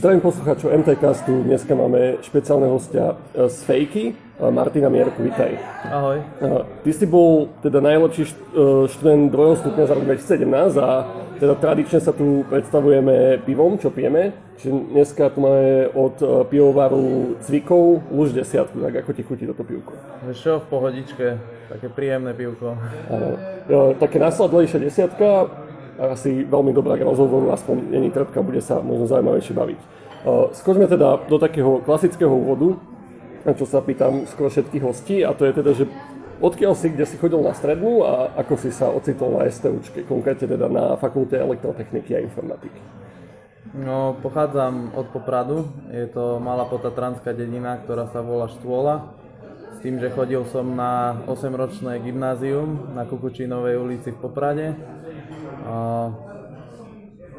Zdravím poslucháčov MTCastu. Dneska máme špeciálne hostia z Fejky, Martina Mierku, vitaj. Ahoj. Ty si bol teda najlepší študent druhého stupňa za rok 2017 a teda tradične sa tu predstavujeme pivom, čo pijeme. Čiže dneska tu máme od pivovaru Cvikov už desiatku, tak ako ti chutí toto pivko? Vieš čo, v pohodičke, také príjemné pivko. Áno. Také následlejšie desiatka, asi veľmi dobrá k rozhovoru, aspoň není trpka, bude sa možno zaujímavejšie baviť. Skôrme teda do takého klasického úvodu, čo sa pýtam skoro všetkých hostí, a to je teda, že odkiaľ si, kde si chodil na strednú a ako si sa ocitol na STUčke, konkrétne teda na fakulte elektrotechniky a informatiky? No, pochádzam od Popradu, je to malá potatranská dedina, ktorá sa volá Štvola. S tým, že chodil som na 8-ročné gymnázium na Kukučinovej ulici v Poprade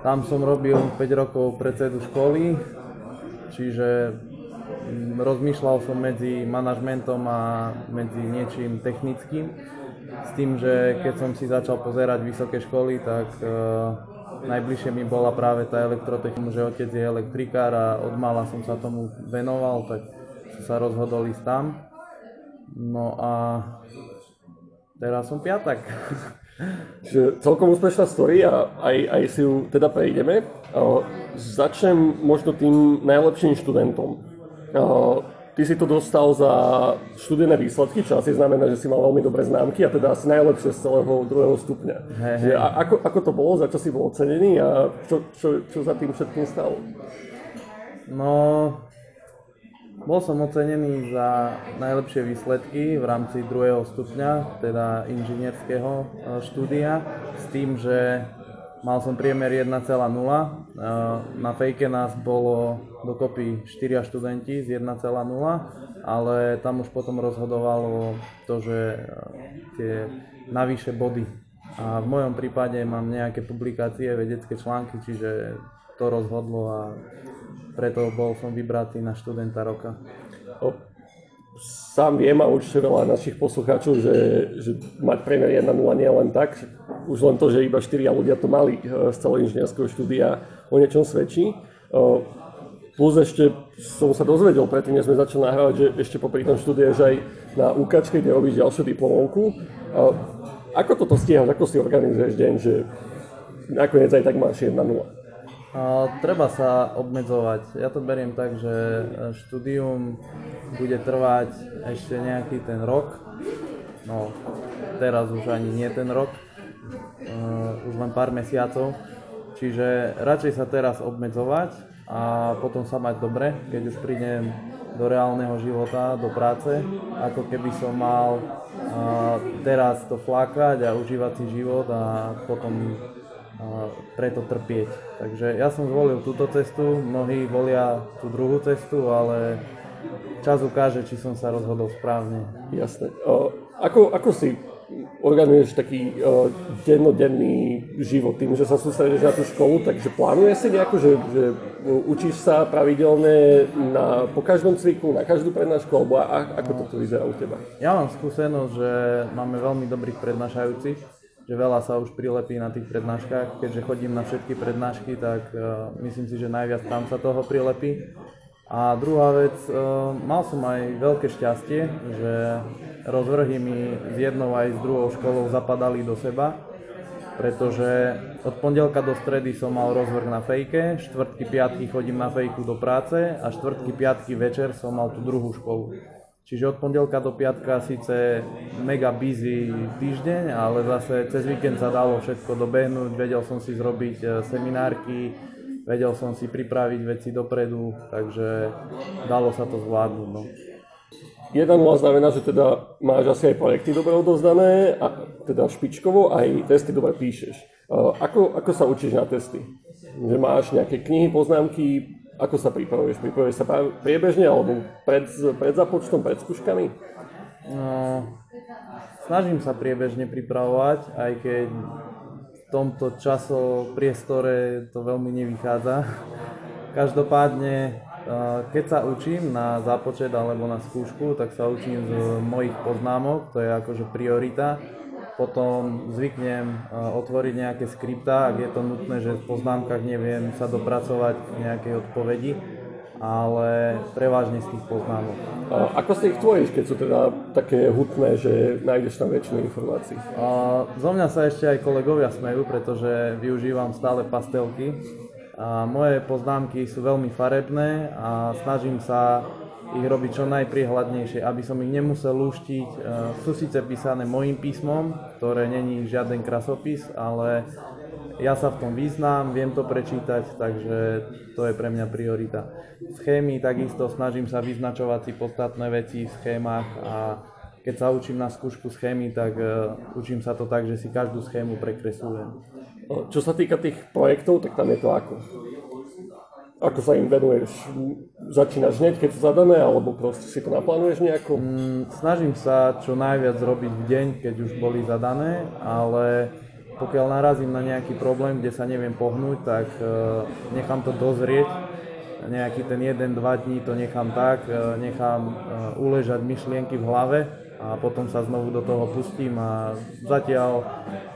tam som robil 5 rokov predsedu školy, čiže mm, rozmýšľal som medzi manažmentom a medzi niečím technickým. S tým, že keď som si začal pozerať vysoké školy, tak uh, najbližšie mi bola práve tá elektrotechnika, že otec je elektrikár a od mala som sa tomu venoval, tak som sa rozhodol ísť tam. No a teraz som piatak. Čiže celkom úspešná story a aj, aj si ju teda prejdeme. Začnem možno tým najlepším študentom. Ty si to dostal za študijné výsledky, čo asi znamená, že si mal veľmi dobré známky a teda asi najlepšie z celého druhého stupňa. Hey, hey. A ako, ako to bolo, za čo si bol ocenený a čo, čo, čo za tým všetkým stalo? No, bol som ocenený za najlepšie výsledky v rámci druhého stupňa, teda inžinierského e, štúdia, s tým, že mal som priemer 1,0. E, na fejke nás bolo dokopy 4 študenti z 1,0, ale tam už potom rozhodovalo to, že e, tie navyše body. A v mojom prípade mám nejaké publikácie, vedecké články, čiže to rozhodlo a preto bol som vybratý na študenta roka. O, sám viem a určite veľa našich poslucháčov, že, že mať priemer 1.0 nie je len tak. Už len to, že iba 4 ľudia to mali e, z celého inžinierského štúdia o niečom svedčí. O, plus ešte som sa dozvedel predtým, než sme začali nahrávať, že ešte popri tom štúdie, že aj na UKAčke, kde robíš ďalšiu diplomovku. O, ako toto stíhaš, ako si organizuješ deň, že nakoniec aj tak máš 1.0? A treba sa obmedzovať. Ja to beriem tak, že e, štúdium bude trvať ešte nejaký ten rok. No, teraz už ani nie ten rok, uh, už len pár mesiacov. Čiže radšej sa teraz obmedzovať a potom sa mať dobre, keď už prídem do reálneho života, do práce, ako keby som mal uh, teraz to flákať a užívať si život a potom preto trpieť. Takže ja som zvolil túto cestu, mnohí volia tú druhú cestu, ale čas ukáže, či som sa rozhodol správne. Jasné. Ako, ako si organizuješ taký o, dennodenný život tým, že sa sústredíš na tú školu, takže plánuješ si nejako, že, že učíš sa pravidelne na, po každom cviku, na každú prednášku, alebo a, ako to tu vyzerá u teba? Ja mám skúsenosť, že máme veľmi dobrých prednášajúcich, že veľa sa už prilepí na tých prednáškach. Keďže chodím na všetky prednášky, tak uh, myslím si, že najviac tam sa toho prilepí. A druhá vec, uh, mal som aj veľké šťastie, že rozvrhy mi s jednou aj s druhou školou zapadali do seba, pretože od pondelka do stredy som mal rozvrh na fejke, štvrtky, piatky chodím na fejku do práce a štvrtky, piatky večer som mal tú druhú školu. Čiže od pondelka do piatka síce mega busy týždeň, ale zase cez víkend sa dalo všetko dobehnúť, vedel som si zrobiť e, seminárky, vedel som si pripraviť veci dopredu, takže dalo sa to zvládnuť. No. Jedna nula znamená, že teda máš asi aj projekty dobre odozdané, a teda špičkovo, aj testy dobre píšeš. E, ako, ako sa učíš na testy? Že máš nejaké knihy, poznámky, ako sa pripravuješ? Pripravuješ sa priebežne alebo pred, pred započtom, pred skúškami? No, snažím sa priebežne pripravovať, aj keď v tomto časo priestore to veľmi nevychádza. Každopádne, keď sa učím na zápočet alebo na skúšku, tak sa učím z mojich poznámok, to je akože priorita. Potom zvyknem e, otvoriť nejaké skripta, ak je to nutné, že v poznámkach neviem sa dopracovať k nejakej odpovedi, ale prevažne z tých poznámok. A ako si ich tvoríš, keď sú teda také hutné, že nájdeš tam väčšinu informácií? A zo mňa sa ešte aj kolegovia smejú, pretože využívam stále pastelky. A moje poznámky sú veľmi farebné a snažím sa ich robiť čo najpriehľadnejšie, aby som ich nemusel lúštiť. E, sú síce písané mojim písmom, ktoré není žiaden krasopis, ale ja sa v tom význam, viem to prečítať, takže to je pre mňa priorita. Schémy takisto snažím sa vyznačovať si podstatné veci v schémach a keď sa učím na skúšku schémy, tak uh, učím sa to tak, že si každú schému prekresujem. Čo sa týka tých projektov, tak tam je to ako? Ako sa im venuješ? Začínaš hneď, keď sú zadané, alebo proste si to naplánuješ nejako? Mm, snažím sa čo najviac robiť v deň, keď už boli zadané, ale pokiaľ narazím na nejaký problém, kde sa neviem pohnúť, tak uh, nechám to dozrieť. Nejaký ten 1-2 dní to nechám tak, uh, nechám uh, uležať myšlienky v hlave a potom sa znovu do toho pustím a zatiaľ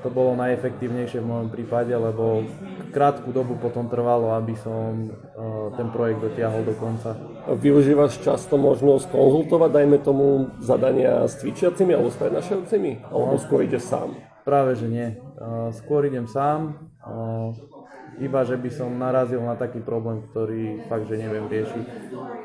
to bolo najefektívnejšie v mojom prípade, lebo krátku dobu potom trvalo, aby som uh, ten projekt dotiahol do konca. Využívaš často možnosť konzultovať, dajme tomu, zadania s cvičiacimi alebo s prednášajúcimi? Alebo skôr ideš sám? Práve, že nie. Uh, skôr idem sám, uh, iba že by som narazil na taký problém, ktorý fakt, že neviem riešiť.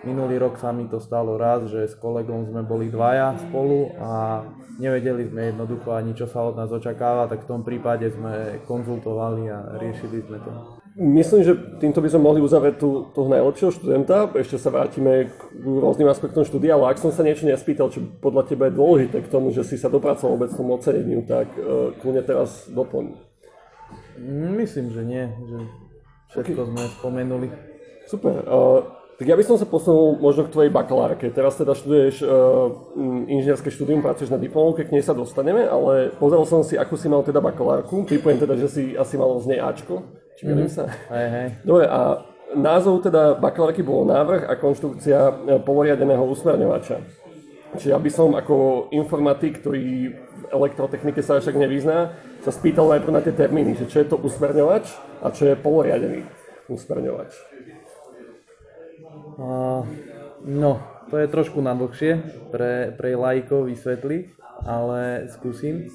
Minulý rok sa mi to stalo raz, že s kolegom sme boli dvaja spolu a nevedeli sme jednoducho ani čo sa od nás očakáva, tak v tom prípade sme konzultovali a riešili sme to. Myslím, že týmto by sme mohli uzavrieť tú, toho najlepšieho študenta. Ešte sa vrátime k rôznym aspektom štúdia, ale ak som sa niečo nespýtal, čo podľa teba je dôležité k tomu, že si sa dopracoval vôbec tomu oceneniu, tak uh, kľudne teraz doplň. Myslím, že nie, že všetko okay. sme spomenuli. Super. Uh, tak ja by som sa posunul možno k tvojej bakalárke. Teraz teda študuješ uh, inžinierské štúdium, pracuješ na diplomovke, k nej sa dostaneme, ale pozeral som si, ako si mal teda bakalárku. Typujem teda, že si asi mal z nej Ačko. Či mm-hmm. sa? Hej, hej. Dobre, a názov teda bakalárky bolo návrh a konštrukcia e, poloriadeného usmerňovača. Čiže aby som ako informatik, ktorý elektrotechnike sa však nevyzná, sa spýtal najprv na tie termíny, že čo je to usmerňovač a čo je poloriadený usmerňovač. Uh, no, to je trošku nadlhšie pre, pre lajkov vysvetliť, ale skúsim.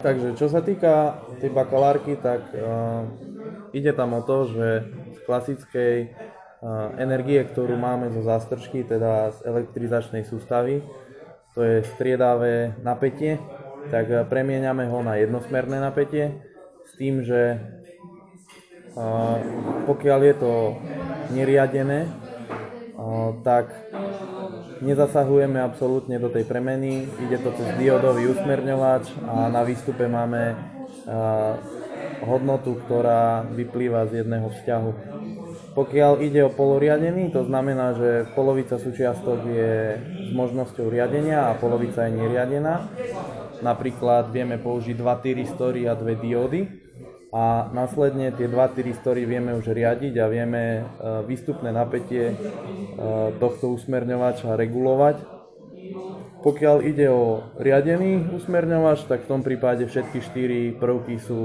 Takže čo sa týka tej bakalárky, tak uh, ide tam o to, že z klasickej uh, energie, ktorú máme zo zástrčky, teda z elektrizačnej sústavy, to je striedavé napätie, tak uh, premieňame ho na jednosmerné napätie s tým, že uh, pokiaľ je to neriadené, tak nezasahujeme absolútne do tej premeny, ide to cez diodový usmerňovač a na výstupe máme hodnotu, ktorá vyplýva z jedného vzťahu. Pokiaľ ide o poloriadený, to znamená, že polovica súčiastok je s možnosťou riadenia a polovica je neriadená. Napríklad vieme použiť dva tyristory a dve diódy a následne tie dva tyristory vieme už riadiť a vieme e, výstupné napätie e, tohto usmerňovača regulovať. Pokiaľ ide o riadený usmerňovač, tak v tom prípade všetky štyri prvky sú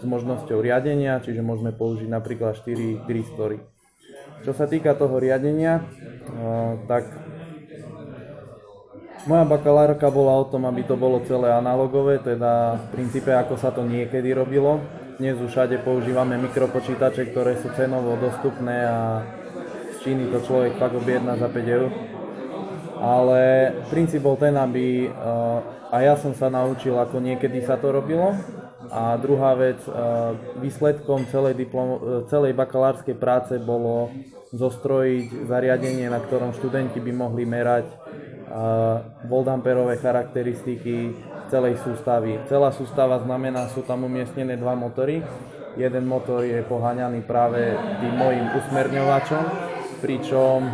s možnosťou riadenia, čiže môžeme použiť napríklad 4 tyristory. Čo sa týka toho riadenia, e, tak moja bakalárka bola o tom, aby to bolo celé analogové, teda v princípe ako sa to niekedy robilo, dnes už všade používame mikropočítače, ktoré sú cenovo dostupné a z Číny to človek fakt objedná za 5 eur. Ale princíp bol ten, aby uh, a ja som sa naučil, ako niekedy sa to robilo. A druhá vec, uh, výsledkom celej, diplom, uh, celej bakalárskej práce bolo zostrojiť zariadenie, na ktorom študenti by mohli merať voldamperové charakteristiky celej sústavy. Celá sústava znamená, sú tam umiestnené dva motory. Jeden motor je poháňaný práve tým mojim usmerňovačom, pričom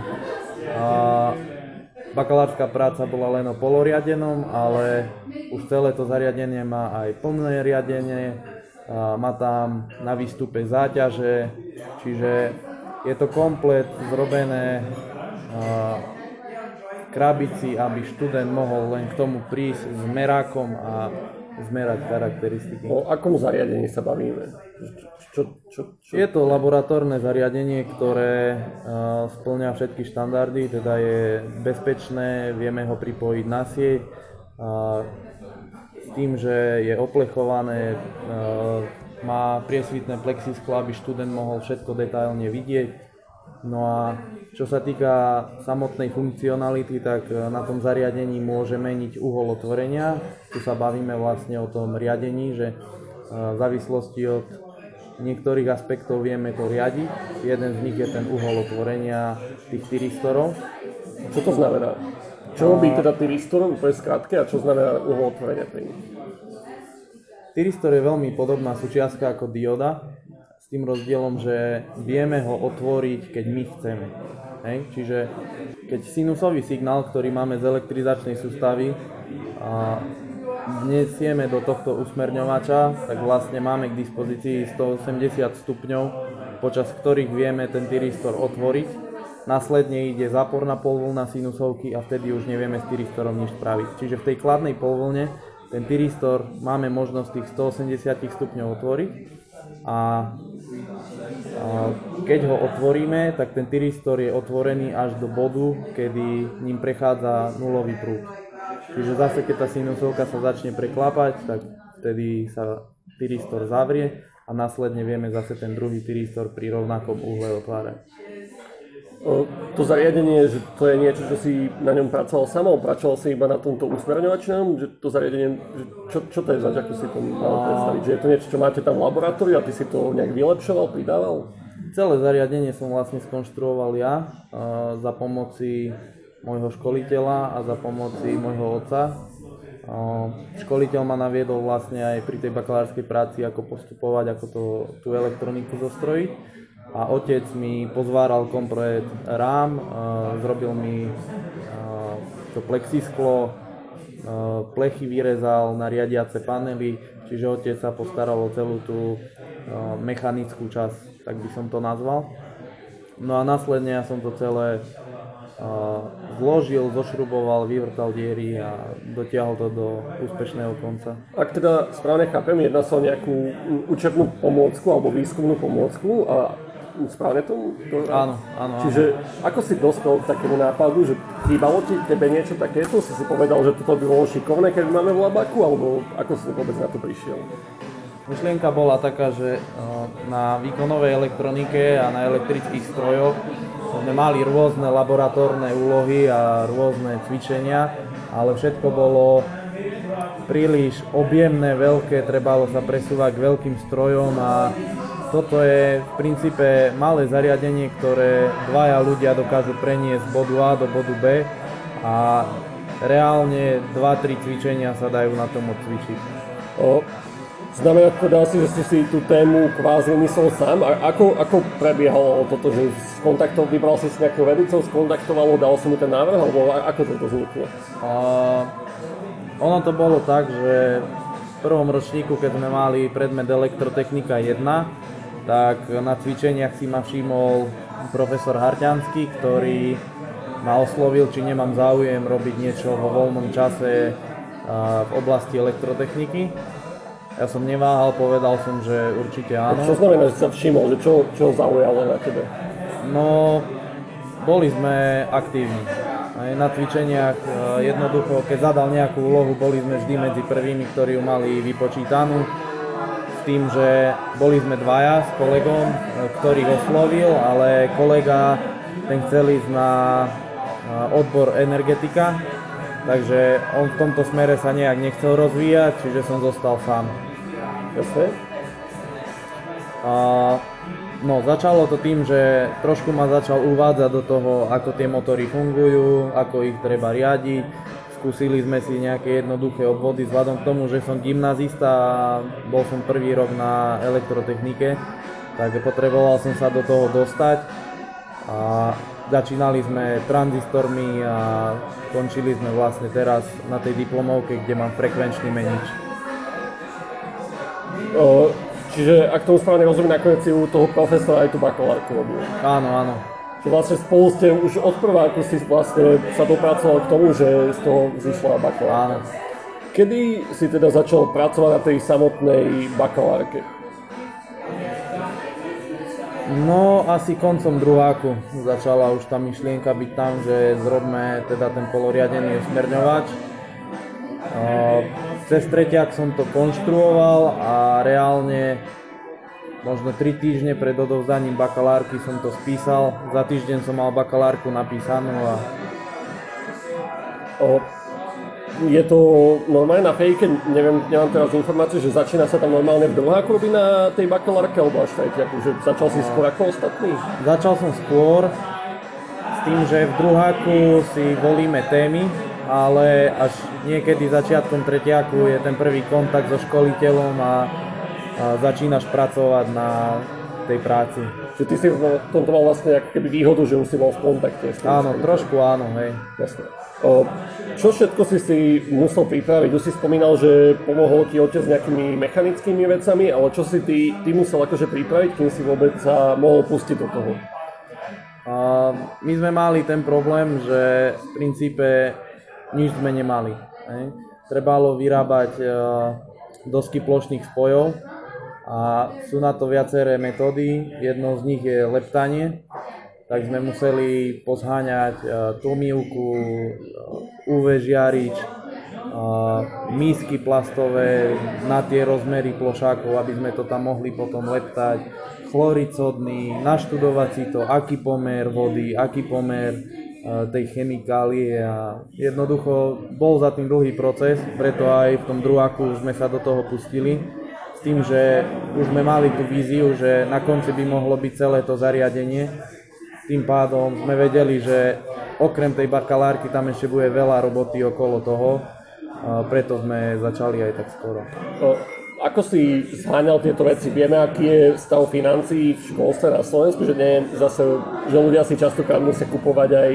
bakalárska práca bola len o poloriadenom, ale už celé to zariadenie má aj plné riadenie, má tam na výstupe záťaže, čiže je to komplet zrobené krabici, aby študent mohol len k tomu prísť s merákom a zmerať charakteristiky. O akom zariadení sa bavíme? Čo, čo, čo? Je to laboratórne zariadenie, ktoré uh, splňa všetky štandardy, teda je bezpečné, vieme ho pripojiť na sieť. Uh, s tým, že je oplechované, uh, má priesvitné plexisklo, aby študent mohol všetko detailne vidieť. No a čo sa týka samotnej funkcionality, tak na tom zariadení môže meniť uhol otvorenia. Tu sa bavíme vlastne o tom riadení, že v závislosti od niektorých aspektov vieme to riadiť. Jeden z nich je ten uhol otvorenia tých tyristorov. Čo to znamená? Čo robí teda tyristor, úplne skrátke, a čo znamená uhol otvorenia pri? Tyristor je veľmi podobná súčiastka ako dioda, s tým rozdielom, že vieme ho otvoriť, keď my chceme. Hej? Čiže keď sinusový signál, ktorý máme z elektrizačnej sústavy, a vnesieme do tohto usmerňovača, tak vlastne máme k dispozícii 180 stupňov, počas ktorých vieme ten tyristor otvoriť. Následne ide záporná polvlna sinusovky a vtedy už nevieme s tyristorom nič spraviť. Čiže v tej kladnej polvlne ten tyristor máme možnosť tých 180 stupňov otvoriť a, a keď ho otvoríme, tak ten tyristor je otvorený až do bodu, kedy ním prechádza nulový prúd. Čiže zase, keď tá sinusovka sa začne preklapať, tak vtedy sa tyristor zavrie a následne vieme zase ten druhý tyristor pri rovnakom uhle otvárať. To zariadenie, že to je niečo, čo si na ňom pracoval samo, pracoval si iba na tomto usmerňovačnom, že to zariadenie, že čo, čo to je zač, ako si to mal predstaviť, že je to niečo, čo máte tam v laboratóriu a ty si to nejak vylepšoval, pridával? Celé zariadenie som vlastne skonštruoval ja za pomoci môjho školiteľa a za pomoci môjho otca. Školiteľ ma naviedol vlastne aj pri tej bakalárskej práci, ako postupovať, ako to, tú elektroniku zostrojiť. A otec mi pozváral komplet rám, zrobil mi to plexisklo, plechy vyrezal na riadiace panely, čiže otec sa postaral o celú tú mechanickú časť, tak by som to nazval. No a následne ja som to celé zložil, zošruboval, vyvrtal diery a dotiahol to do úspešného konca. Ak teda správne chápem, jedná sa o nejakú učebnú pomôcku alebo výskumnú pomôcku a správne tomu? To... Áno, áno. Čiže ako si dospel k takému nápadu, že chýbalo ti tebe niečo takéto? Si si povedal, že toto by bolo šikovné, keď máme v labaku, alebo ako si vôbec na to prišiel? Myšlienka bola taká, že na výkonovej elektronike a na elektrických strojoch sme mali rôzne laboratórne úlohy a rôzne cvičenia, ale všetko bolo príliš objemné, veľké, trebalo sa presúvať k veľkým strojom a toto je v princípe malé zariadenie, ktoré dvaja ľudia dokážu preniesť z bodu A do bodu B a reálne 2-3 cvičenia sa dajú na tom odcvičiť. O, Znamená teda asi, že si si tú tému kvázi myslel sám. A ako, ako prebiehalo toto, že skontaktoval, vybral si si nejakého vedúceho, skontaktoval dal si mu ten návrh, alebo ako toto vzniklo? Uh, ono to bolo tak, že v prvom ročníku, keď sme mali predmet elektrotechnika 1, tak na cvičeniach si ma všimol profesor Harťanský, ktorý ma oslovil, či nemám záujem robiť niečo vo voľnom čase v oblasti elektrotechniky ja som neváhal, povedal som, že určite áno. Čo znamená, že sa všimol, že čo, čo zaujalo na tebe? No, boli sme aktívni. Aj na cvičeniach jednoducho, keď zadal nejakú úlohu, boli sme vždy medzi prvými, ktorí ju mali vypočítanú. Tým, že boli sme dvaja s kolegom, ktorých oslovil, ale kolega ten chcel ísť na odbor energetika, takže on v tomto smere sa nejak nechcel rozvíjať, čiže som zostal sám. A no, začalo to tým, že trošku ma začal uvádzať do toho, ako tie motory fungujú, ako ich treba riadiť. Skúsili sme si nejaké jednoduché obvody vzhľadom k tomu, že som gymnazista a bol som prvý rok na elektrotechnike, tak potreboval som sa do toho dostať. A začínali sme tranzistormi a končili sme vlastne teraz na tej diplomovke, kde mám frekvenčný menič. Čiže ak tomu správne rozumiem, nakoniec si u toho profesora aj tú bakalárku robil. Áno, áno. Že vlastne spolu ste už od prváku si vlastne sa dopracoval k tomu, že z toho zišla bakalárka. Kedy si teda začal pracovať na tej samotnej bakalárke? No, asi koncom druháku začala už tá myšlienka byť tam, že zrobme teda ten poloriadený usmerňovač. Cez tretiak som to konštruoval a reálne možno 3 týždne pred odovzdaním bakalárky som to spísal. Za týždeň som mal bakalárku napísanú a... O, je to normálne na fejke, neviem, nemám teraz informáciu, že začína sa tam normálne v druháku robiť na tej bakalárke, alebo až tretiaku, že začal si skôr ako ostatní? Začal som skôr, s tým, že v druháku si volíme témy, ale až niekedy začiatkom tretiaku je ten prvý kontakt so školiteľom a začínaš pracovať na tej práci. Že ty si v tomto mal vlastne ako keby výhodu, že už si bol v kontakte s tým. Áno, trošku áno, hej. Jasne. Čo všetko si si musel pripraviť? Už si spomínal, že pomohol ti otec s nejakými mechanickými vecami, ale čo si ty, ty musel akože pripraviť, kým si vôbec sa mohol pustiť do toho? Uh, my sme mali ten problém, že v princípe nič sme nemali. Hej. Trebalo vyrábať uh, dosky plošných spojov a sú na to viaceré metódy. Jednou z nich je leptanie, tak sme museli pozháňať uh, tlmivku, uh, UV žiarič, uh, mísky plastové na tie rozmery plošákov, aby sme to tam mohli potom leptať, chlorid sodný, naštudovať si to, aký pomer vody, aký pomer tej chemikálie. A jednoducho bol za tým dlhý proces, preto aj v tom druháku sme sa do toho pustili tým, že už sme mali tú víziu, že na konci by mohlo byť celé to zariadenie, tým pádom sme vedeli, že okrem tej bakalárky tam ešte bude veľa roboty okolo toho, preto sme začali aj tak skoro. Ako si zháňal tieto veci? Vieme, aký je stav financií v školstve na Slovensku, že nie zase, že ľudia si častokrát musia kupovať aj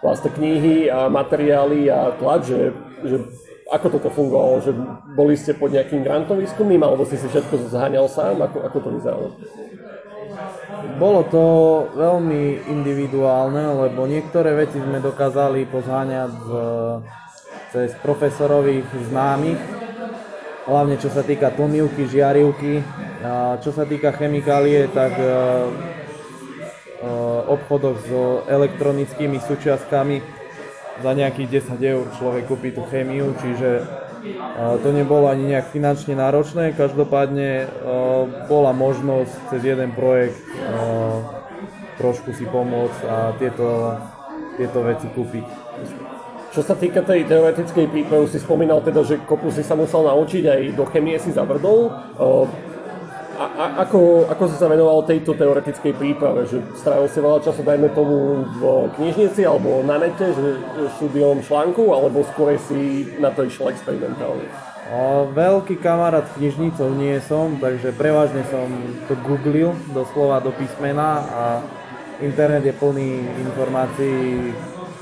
vlastne knihy a materiály a tlač, že, že ako toto fungovalo? Že boli ste pod nejakým grantom výskumným, alebo si si všetko zháňal sám? Ako, ako to vyzeralo? Bolo to veľmi individuálne, lebo niektoré veci sme dokázali pozháňať z, cez profesorových známych, hlavne čo sa týka tlmivky, žiarivky. A čo sa týka chemikálie, tak v obchodoch s elektronickými súčiastkami za nejakých 10 eur človek kúpi tú chemiu, čiže to nebolo ani nejak finančne náročné, každopádne bola možnosť cez jeden projekt trošku si pomôcť a tieto, tieto veci kúpiť. Čo sa týka tej teoretickej prípravy, si spomínal teda, že kopu si sa musel naučiť, aj do chemie si zabrdol. A, a ako, ako si sa venoval tejto teoretickej príprave? Že strávil si veľa času, dajme tomu, v knižnici alebo na nete, že štúdiom článku, alebo skôr si na to išiel experimentálne? O, veľký kamarát knižnicov nie som, takže prevažne som to googlil doslova do písmena a internet je plný informácií,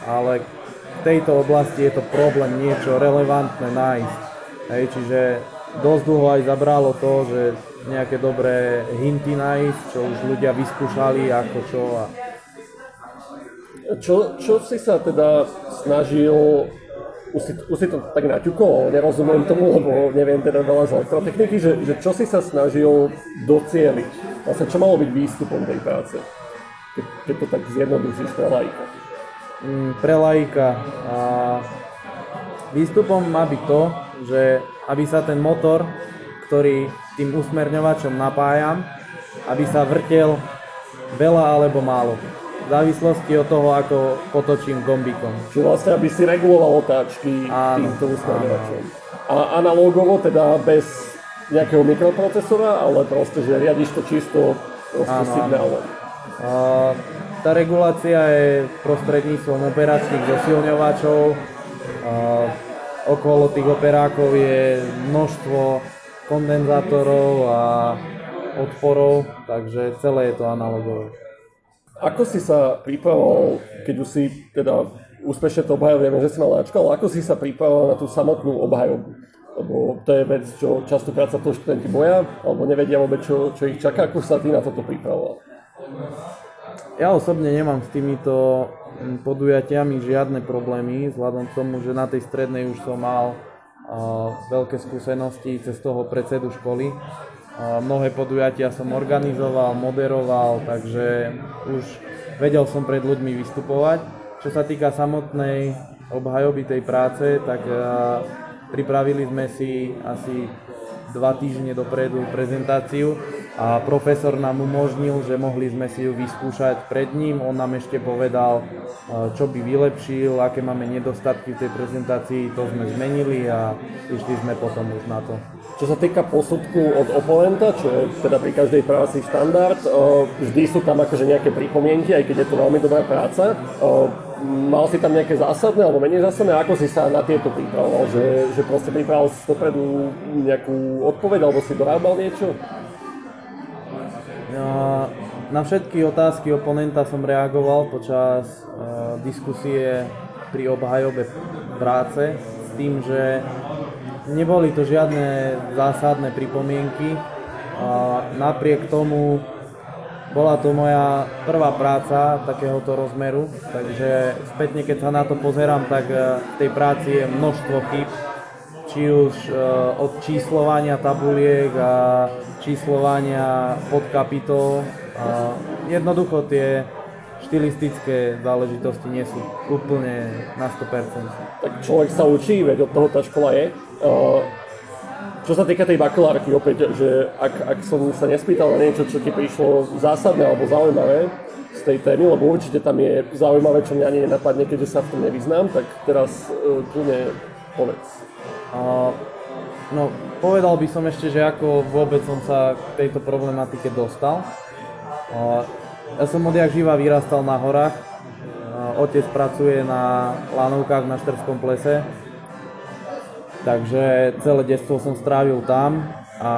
ale v tejto oblasti je to problém niečo relevantné nájsť. Hej, čiže dosť dlho aj zabralo to, že nejaké dobré hinty nájsť, čo už ľudia vyskúšali, ako čo. A... Čo, čo si sa teda snažil, už si, už si to tak naťukol, nerozumiem tomu, lebo neviem teda veľa z elektrotechniky, že, že čo si sa snažil docieliť? Vlastne čo malo byť výstupom tej práce? Keď, keď to tak zjednodušíš pre lajka. Mm, pre lajka. A výstupom má byť to, že aby sa ten motor, ktorý tým usmerňovačom napájam, aby sa vrtel veľa alebo málo. V závislosti od toho, ako potočím gombikom. Čiže vlastne, aby si reguloval otáčky áno, týmto usmerňovačom. A analogovo, teda bez nejakého mikroprocesora, ale proste, že riadiš to čisto proste signálom. tá regulácia je prostredníctvom operačných zosilňovačov. okolo tých operákov je množstvo kondenzátorov a odporov, takže celé je to analogové. Ako si sa pripravoval, keď už si teda úspešne to obhajol, vieme, že si mal Ačko, ale ako si sa pripravoval na tú samotnú obhajobu? Lebo to je vec, čo častokrát sa to študenti boja, alebo nevedia vôbec, čo, čo ich čaká. Ako sa ty na toto pripravoval? Ja osobne nemám s týmito podujatiami žiadne problémy, vzhľadom k tomu, že na tej strednej už som mal veľké skúsenosti cez toho predsedu školy. Mnohé podujatia som organizoval, moderoval, takže už vedel som pred ľuďmi vystupovať. Čo sa týka samotnej obhajoby tej práce, tak pripravili sme si asi dva týždne dopredu prezentáciu a profesor nám umožnil, že mohli sme si ju vyskúšať pred ním. On nám ešte povedal, čo by vylepšil, aké máme nedostatky v tej prezentácii, to sme zmenili a išli sme potom už na to. Čo sa týka posudku od oponenta, čo je teda pri každej práci štandard, vždy sú tam akože nejaké pripomienky, aj keď je to veľmi dobrá práca. Mal si tam nejaké zásadné alebo menej zásadné? Ako si sa na tieto pripravoval? Že, že proste pripravoval si dopredu nejakú odpoveď alebo si dorábal niečo? Na všetky otázky oponenta som reagoval počas e, diskusie pri obhajobe práce s tým, že neboli to žiadne zásadné pripomienky. A napriek tomu bola to moja prvá práca takéhoto rozmeru, takže spätne keď sa na to pozerám, tak e, v tej práci je množstvo chyb, či už e, od číslovania tabuliek a číslovania podkapitol. Jednoducho tie štilistické záležitosti nie sú úplne na 100%. Tak človek sa učí, veď od toho tá škola je. Čo sa týka tej bakalárky, opäť, že ak, ak som sa nespýtal na niečo, čo ti prišlo zásadné alebo zaujímavé z tej témy, lebo určite tam je zaujímavé, čo mňa ani nenapadne, keďže sa v tom nevyznám, tak teraz uh, kľudne povedz. Uh, No, povedal by som ešte, že ako vôbec som sa k tejto problematike dostal. Ja som odjak živa vyrastal na horách. Otec pracuje na lanovkách na Štrskom plese. Takže celé detstvo som strávil tam a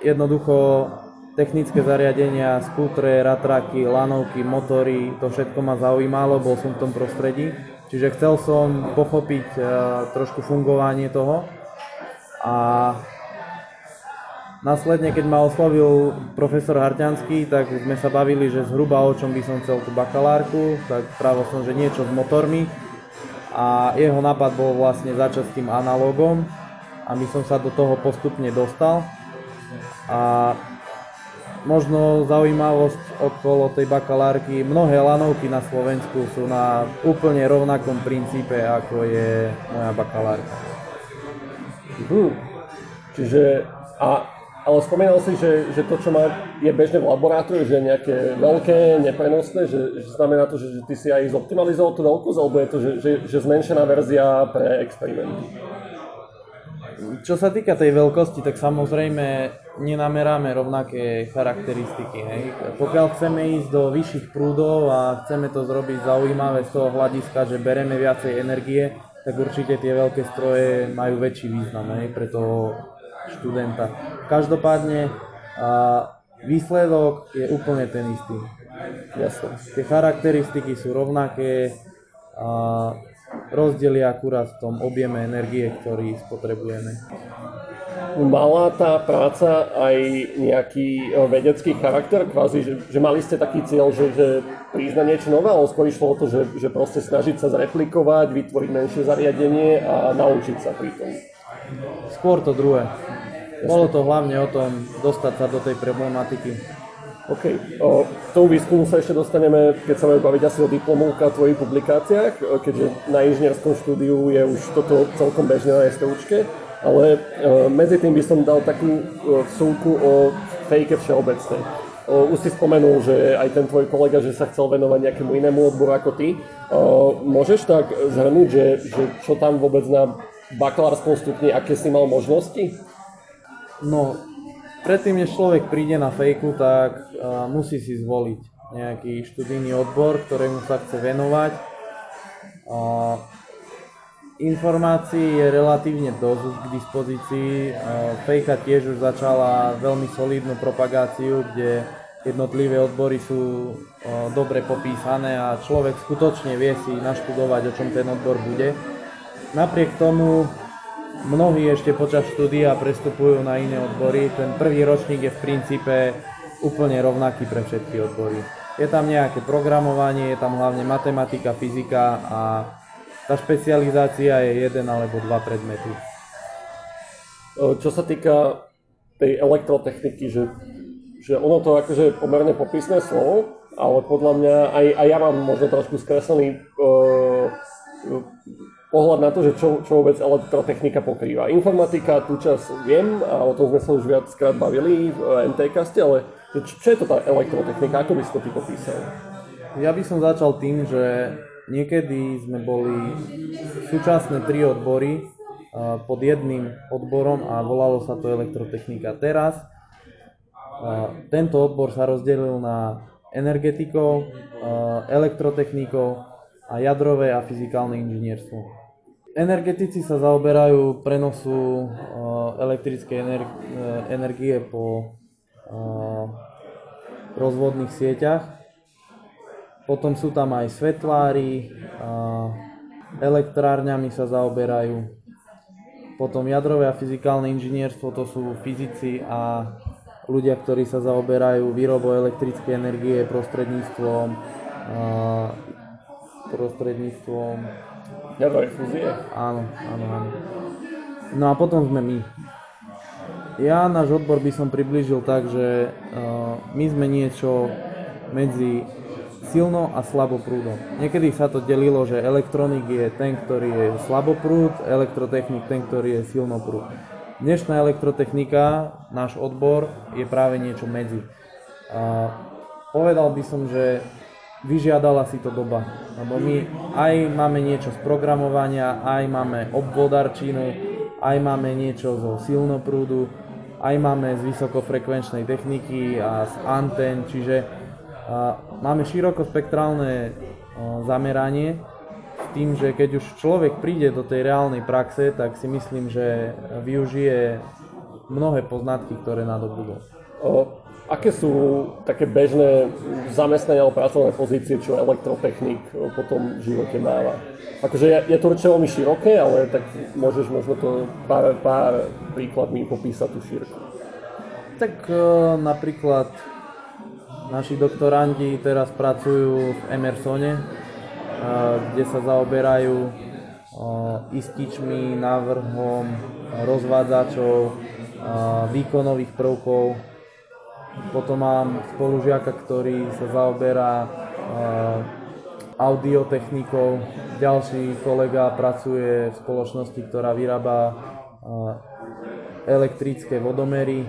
jednoducho technické zariadenia, skútre, ratraky, lanovky, motory, to všetko ma zaujímalo, bol som v tom prostredí. Čiže chcel som pochopiť trošku fungovanie toho a následne, keď ma oslovil profesor Harťanský, tak sme sa bavili, že zhruba o čom by som chcel tú bakalárku, tak právo som, že niečo s motormi. A jeho nápad bol vlastne začať s tým analogom a my som sa do toho postupne dostal. A možno zaujímavosť okolo tej bakalárky, mnohé lanovky na Slovensku sú na úplne rovnakom princípe, ako je moja bakalárka. Uh, čiže, a, ale spomínal si, že, že to, čo má, je bežné v laboratóriu, že je nejaké veľké, neprenosné, že, že znamená to, že, že ty si aj zoptimalizoval tú veľkosť, alebo je to, že, že, že zmenšená verzia pre experimenty? Čo sa týka tej veľkosti, tak samozrejme nenameráme rovnaké charakteristiky. Hej. Pokiaľ chceme ísť do vyšších prúdov a chceme to zrobiť zaujímavé z toho hľadiska, že bereme viacej energie, tak určite tie veľké stroje majú väčší význam hej, pre toho študenta. Každopádne a výsledok je úplne ten istý. Jasne. Tie charakteristiky sú rovnaké a rozdiel je akurát v tom objeme energie, ktorý spotrebujeme mala tá práca aj nejaký e, vedecký charakter, kvázi, že, že mali ste taký cieľ, že, že prísť na niečo nové, ale skôr išlo o to, že, že proste snažiť sa zreplikovať, vytvoriť menšie zariadenie a naučiť sa pri tom. Skôr to druhé. Bolo to hlavne o tom dostať sa do tej problematiky. OK. O, k tomu výskumu sa ešte dostaneme, keď sa budeme baviť asi o diplomovke a tvojich publikáciách, keďže na inžinierskom štúdiu je už toto celkom bežné na STUčke. Ale uh, medzi tým by som dal takú uh, vsúku o fejke všeobecnej. Uh, už si spomenul, že aj ten tvoj kolega, že sa chcel venovať nejakému inému odboru ako ty. Uh, môžeš tak zhrnúť, že, že čo tam vôbec na bakalárskom stupni, aké si mal možnosti? No, predtým, než človek príde na fejku, tak uh, musí si zvoliť nejaký študijný odbor, ktorému sa chce venovať. Uh, Informácií je relatívne dosť k dispozícii. Fejka tiež už začala veľmi solidnú propagáciu, kde jednotlivé odbory sú dobre popísané a človek skutočne vie si naštudovať, o čom ten odbor bude. Napriek tomu mnohí ešte počas štúdia prestupujú na iné odbory. Ten prvý ročník je v princípe úplne rovnaký pre všetky odbory. Je tam nejaké programovanie, je tam hlavne matematika, fyzika a tá špecializácia je jeden alebo dva predmety. čo sa týka tej elektrotechniky, že, že ono to akože pomerne popisné slovo, ale podľa mňa aj, aj ja mám možno trošku skreslený uh, pohľad na to, že čo, čo vôbec elektrotechnika pokrýva. Informatika, tú čas viem a o tom sme sa už viackrát bavili v MTCaste, ale čo, čo je to tá elektrotechnika, ako by si to ty popísal? Ja by som začal tým, že niekedy sme boli súčasné tri odbory pod jedným odborom a volalo sa to elektrotechnika. Teraz tento odbor sa rozdelil na energetikov, elektrotechnikov a jadrové a fyzikálne inžinierstvo. Energetici sa zaoberajú prenosu elektrickej energie po rozvodných sieťach potom sú tam aj svetlári, elektrárňami sa zaoberajú. Potom jadrové a fyzikálne inžinierstvo, to sú fyzici a ľudia, ktorí sa zaoberajú výrobou elektrickej energie prostredníctvom prostredníctvom jadrovej fúzie. Áno, áno, áno. No a potom sme my. Ja náš odbor by som priblížil tak, že uh, my sme niečo medzi silno a slaboprúdom. Niekedy sa to delilo, že elektronik je ten, ktorý je slaboprúd, elektrotechnik ten, ktorý je silnoprúd. Dnešná elektrotechnika, náš odbor, je práve niečo medzi. A povedal by som, že vyžiadala si to doba, lebo my aj máme niečo z programovania, aj máme obvodarčinu, aj máme niečo zo silnoprúdu, aj máme z vysokofrekvenčnej techniky a z antén, čiže máme širokospektrálne zameranie s tým, že keď už človek príde do tej reálnej praxe, tak si myslím, že využije mnohé poznatky, ktoré nadobudol. Aké sú také bežné zamestnania alebo pracovné pozície, čo elektrotechnik potom v živote máva? Akože je, je to určite veľmi široké, ale tak môžeš možno to pár, pár príkladmi popísať tú šírku. Tak e, napríklad Naši doktoranti teraz pracujú v Emersone, kde sa zaoberajú ističmi, návrhom, rozvádzačov, výkonových prvkov. Potom mám spolužiaka, ktorý sa zaoberá audiotechnikou. Ďalší kolega pracuje v spoločnosti, ktorá vyrába elektrické vodomery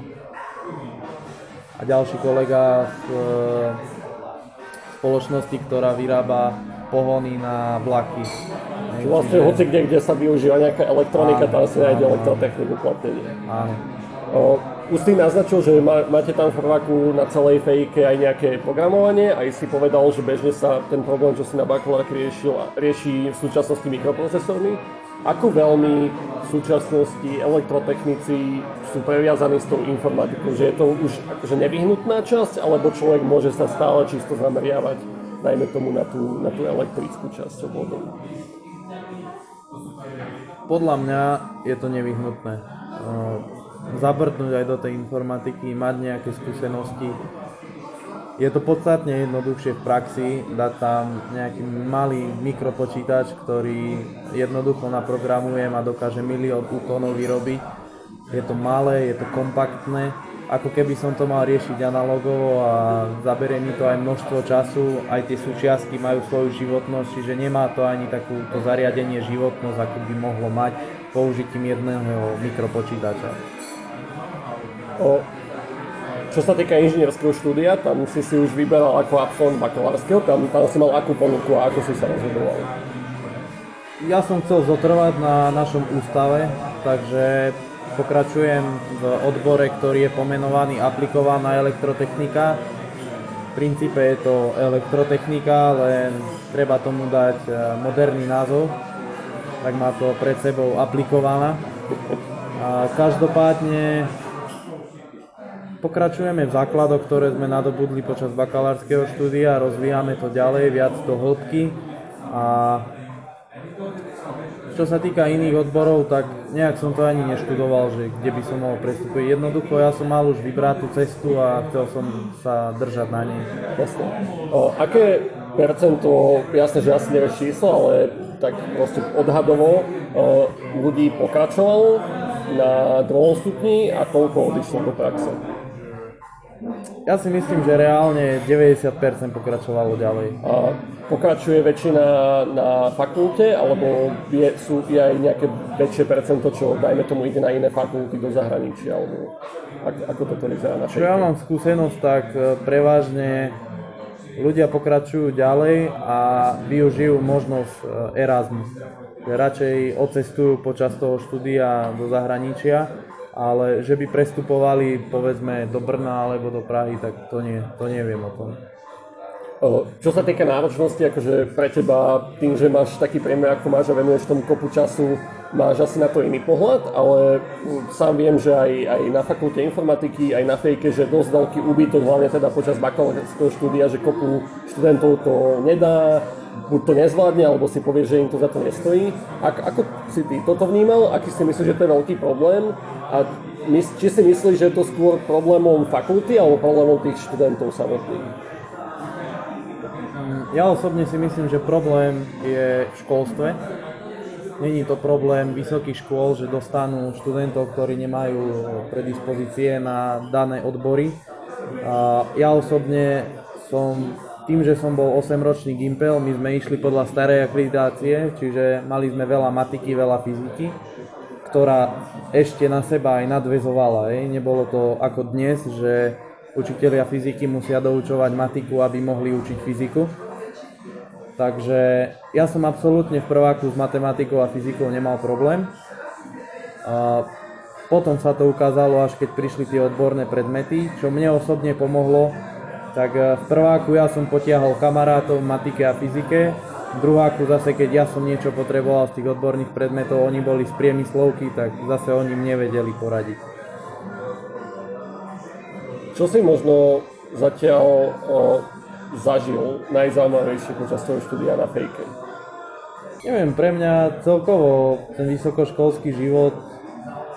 a ďalší kolega v spoločnosti, ktorá vyrába pohony na vlaky. Vlastne hoci kde, kde sa využíva nejaká elektronika, tam si nájde elektrotechniku uplatnenie. Áno. Už si naznačil, že má, máte tam v prváku na celej fejke aj nejaké programovanie, aj si povedal, že bežne sa ten problém, čo si na bakalárke riešil, rieši v súčasnosti mikroprocesormi. Ako veľmi v súčasnosti elektrotechnici sú previazaní s tou informatikou, že je to už akože nevyhnutná časť, alebo človek môže sa stále čisto zameriavať najmä tomu na tú, na tú elektrickú časť obvodov? Podľa mňa je to nevyhnutné. Zabrtnúť aj do tej informatiky, mať nejaké skúsenosti, je to podstatne jednoduchšie v praxi dať tam nejaký malý mikropočítač, ktorý jednoducho naprogramujem a dokáže milión úkonov vyrobiť. Je to malé, je to kompaktné, ako keby som to mal riešiť analogovo a zaberie mi to aj množstvo času, aj tie súčiastky majú svoju životnosť, čiže nemá to ani takúto zariadenie životnosť, ako by mohlo mať použitím jedného mikropočítača. O, čo sa týka inžinierského štúdia, tam si si už vyberal ako absolvent bakalárskeho, tam, tam si mal akú ponuku a ako si sa rozhodoval? Ja som chcel zotrvať na našom ústave, takže pokračujem v odbore, ktorý je pomenovaný aplikovaná elektrotechnika. V princípe je to elektrotechnika, len treba tomu dať e, moderný názov, tak má to pred sebou aplikovaná. A každopádne Pokračujeme v základoch, ktoré sme nadobudli počas bakalárskeho štúdia, rozvíjame to ďalej, viac do hĺbky a čo sa týka iných odborov, tak nejak som to ani neštudoval, že kde by som mohol prestúpiť. Jednoducho ja som mal už vybrať tú cestu a chcel som sa držať na nej. Jasne. O, aké percento, jasne, že asi nevieš číslo, ale tak proste odhadovo o, ľudí pokračovalo na druhom stupni a koľko odišlo do praxe? Ja si myslím, že reálne 90% pokračovalo ďalej. A pokračuje väčšina na fakulte, alebo je, sú je aj nejaké väčšie percento, čo dajme tomu ide na iné fakulty do zahraničia, alebo ako, toto vyzerá na Čo ja mám skúsenosť, tak e, prevažne ľudia pokračujú ďalej a využijú možnosť e, Erasmus. Radšej odcestujú počas toho štúdia do zahraničia, ale že by prestupovali povedzme do Brna alebo do Prahy, tak to, nie, to neviem o tom. Čo sa týka náročnosti, akože pre teba, tým, že máš taký priemer, ako máš a venuješ tomu kopu času, máš asi na to iný pohľad, ale sám viem, že aj, aj na fakulte informatiky, aj na fejke, že dosť veľký úbytok, hlavne teda počas bakalárskeho štúdia, že kopu študentov to nedá, buď to nezvládne, alebo si povie, že im to za to nestojí. Ak, ako si ty toto vnímal? Aký si myslíš, že to je veľký problém? A či si myslíš, že je to skôr problémom fakulty alebo problémom tých študentov samotných? Ja osobne si myslím, že problém je v školstve. Není to problém vysokých škôl, že dostanú študentov, ktorí nemajú predispozície na dané odbory. Ja osobne som, tým, že som bol 8-ročný Gimpel, my sme išli podľa starej akreditácie, čiže mali sme veľa matiky, veľa fyziky, ktorá ešte na seba aj nadvezovala. Ej. Nebolo to ako dnes, že učitelia fyziky musia doučovať matiku, aby mohli učiť fyziku Takže ja som absolútne v prváku s matematikou a fyzikou nemal problém. A potom sa to ukázalo, až keď prišli tie odborné predmety, čo mne osobne pomohlo. Tak e, v prváku ja som potiahol kamarátov v matike a fyzike, v druháku zase, keď ja som niečo potreboval z tých odborných predmetov, oni boli z priemyslovky, tak zase oni mne vedeli poradiť. Čo si možno zatiaľ zažil najzaujímavejšie počas toho štúdia na fejke? Neviem, pre mňa celkovo ten vysokoškolský život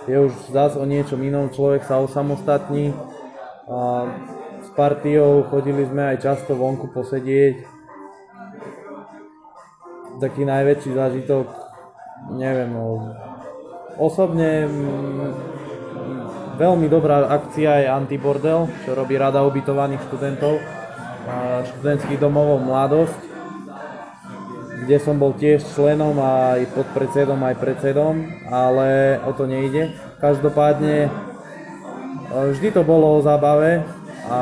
je už zás o niečom inom, človek sa osamostatní a partiou chodili sme aj často vonku posedieť. Taký najväčší zážitok, neviem, no, osobne mm, veľmi dobrá akcia je Antibordel, čo robí rada ubytovaných študentov študentských domov Mladosť, kde som bol tiež členom aj podpredsedom, aj predsedom, ale o to nejde. Každopádne e, vždy to bolo o zábave a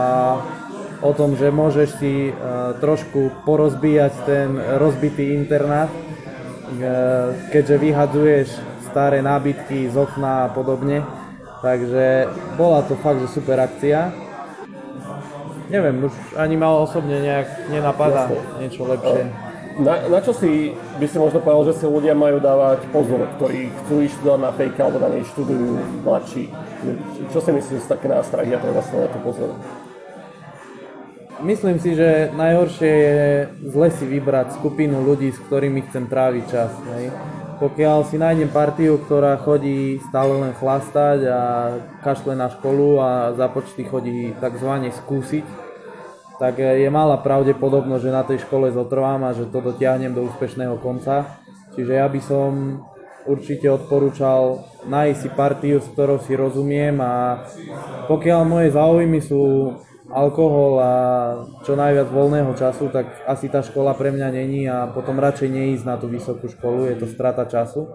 o tom, že môžeš si e, trošku porozbíjať ten rozbitý internát, e, keďže vyhadzuješ staré nábytky z okna a podobne. Takže bola to fakt, že super akcia neviem, už ani ma osobne nejak nenapadá Jasne. niečo lepšie. Na, na čo si by si možno povedal, že si ľudia majú dávať pozor, ktorí chcú študovať na fejka alebo na nej študujú mladší? Čo si myslíš také nástrahy a treba sa na to pozor? Myslím si, že najhoršie je zle si vybrať skupinu ľudí, s ktorými chcem tráviť čas. Hej. Pokiaľ si nájdem partiu, ktorá chodí stále len chlastať a kašle na školu a za chodí tzv. skúsiť, tak je malá pravdepodobnosť, že na tej škole zotrvám a že to dotiahnem do úspešného konca. Čiže ja by som určite odporúčal nájsť si partiu, s ktorou si rozumiem a pokiaľ moje záujmy sú alkohol a čo najviac voľného času, tak asi tá škola pre mňa není a potom radšej neísť na tú vysokú školu, je to strata času.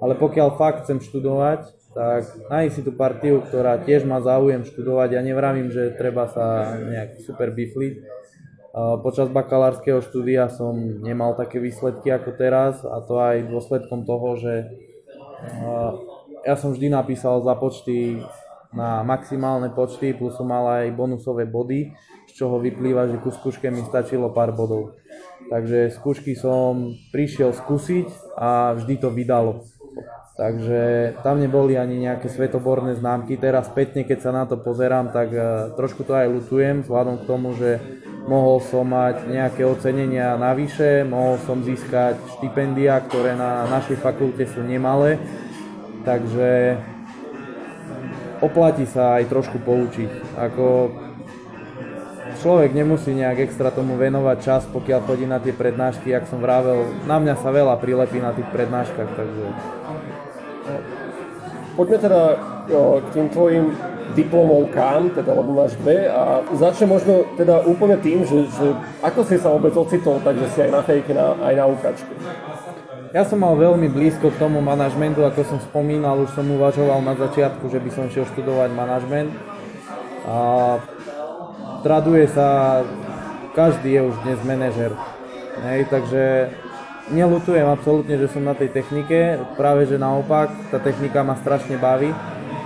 Ale pokiaľ fakt chcem študovať, tak nájsť si tú partiu, ktorá tiež má záujem študovať. Ja nevravím, že treba sa nejak super bifliť. Počas bakalárskeho štúdia som nemal také výsledky ako teraz a to aj dôsledkom toho, že ja som vždy napísal za počty na maximálne počty, plus som mal aj bonusové body, z čoho vyplýva, že ku skúške mi stačilo pár bodov. Takže skúšky som prišiel skúsiť a vždy to vydalo. Takže tam neboli ani nejaké svetoborné známky. Teraz spätne, keď sa na to pozerám, tak e, trošku to aj lutujem, vzhľadom k tomu, že mohol som mať nejaké ocenenia navyše, mohol som získať štipendia, ktoré na našej fakulte sú nemalé. Takže oplatí sa aj trošku poučiť. Ako človek nemusí nejak extra tomu venovať čas, pokiaľ chodí na tie prednášky, jak som vravel, na mňa sa veľa prilepí na tých prednáškach, takže Poďme teda k tým tvojim diplomovkám, teda lebo máš dve a začne možno teda úplne tým, že, že ako si sa vôbec ocitol, takže si aj na fejke, na, aj na ukačke. Ja som mal veľmi blízko k tomu manažmentu, ako som spomínal, už som uvažoval na začiatku, že by som šiel študovať manažment. A traduje sa, každý je už dnes manažer. Hej, takže nelutujem absolútne, že som na tej technike, práve že naopak, tá technika ma strašne baví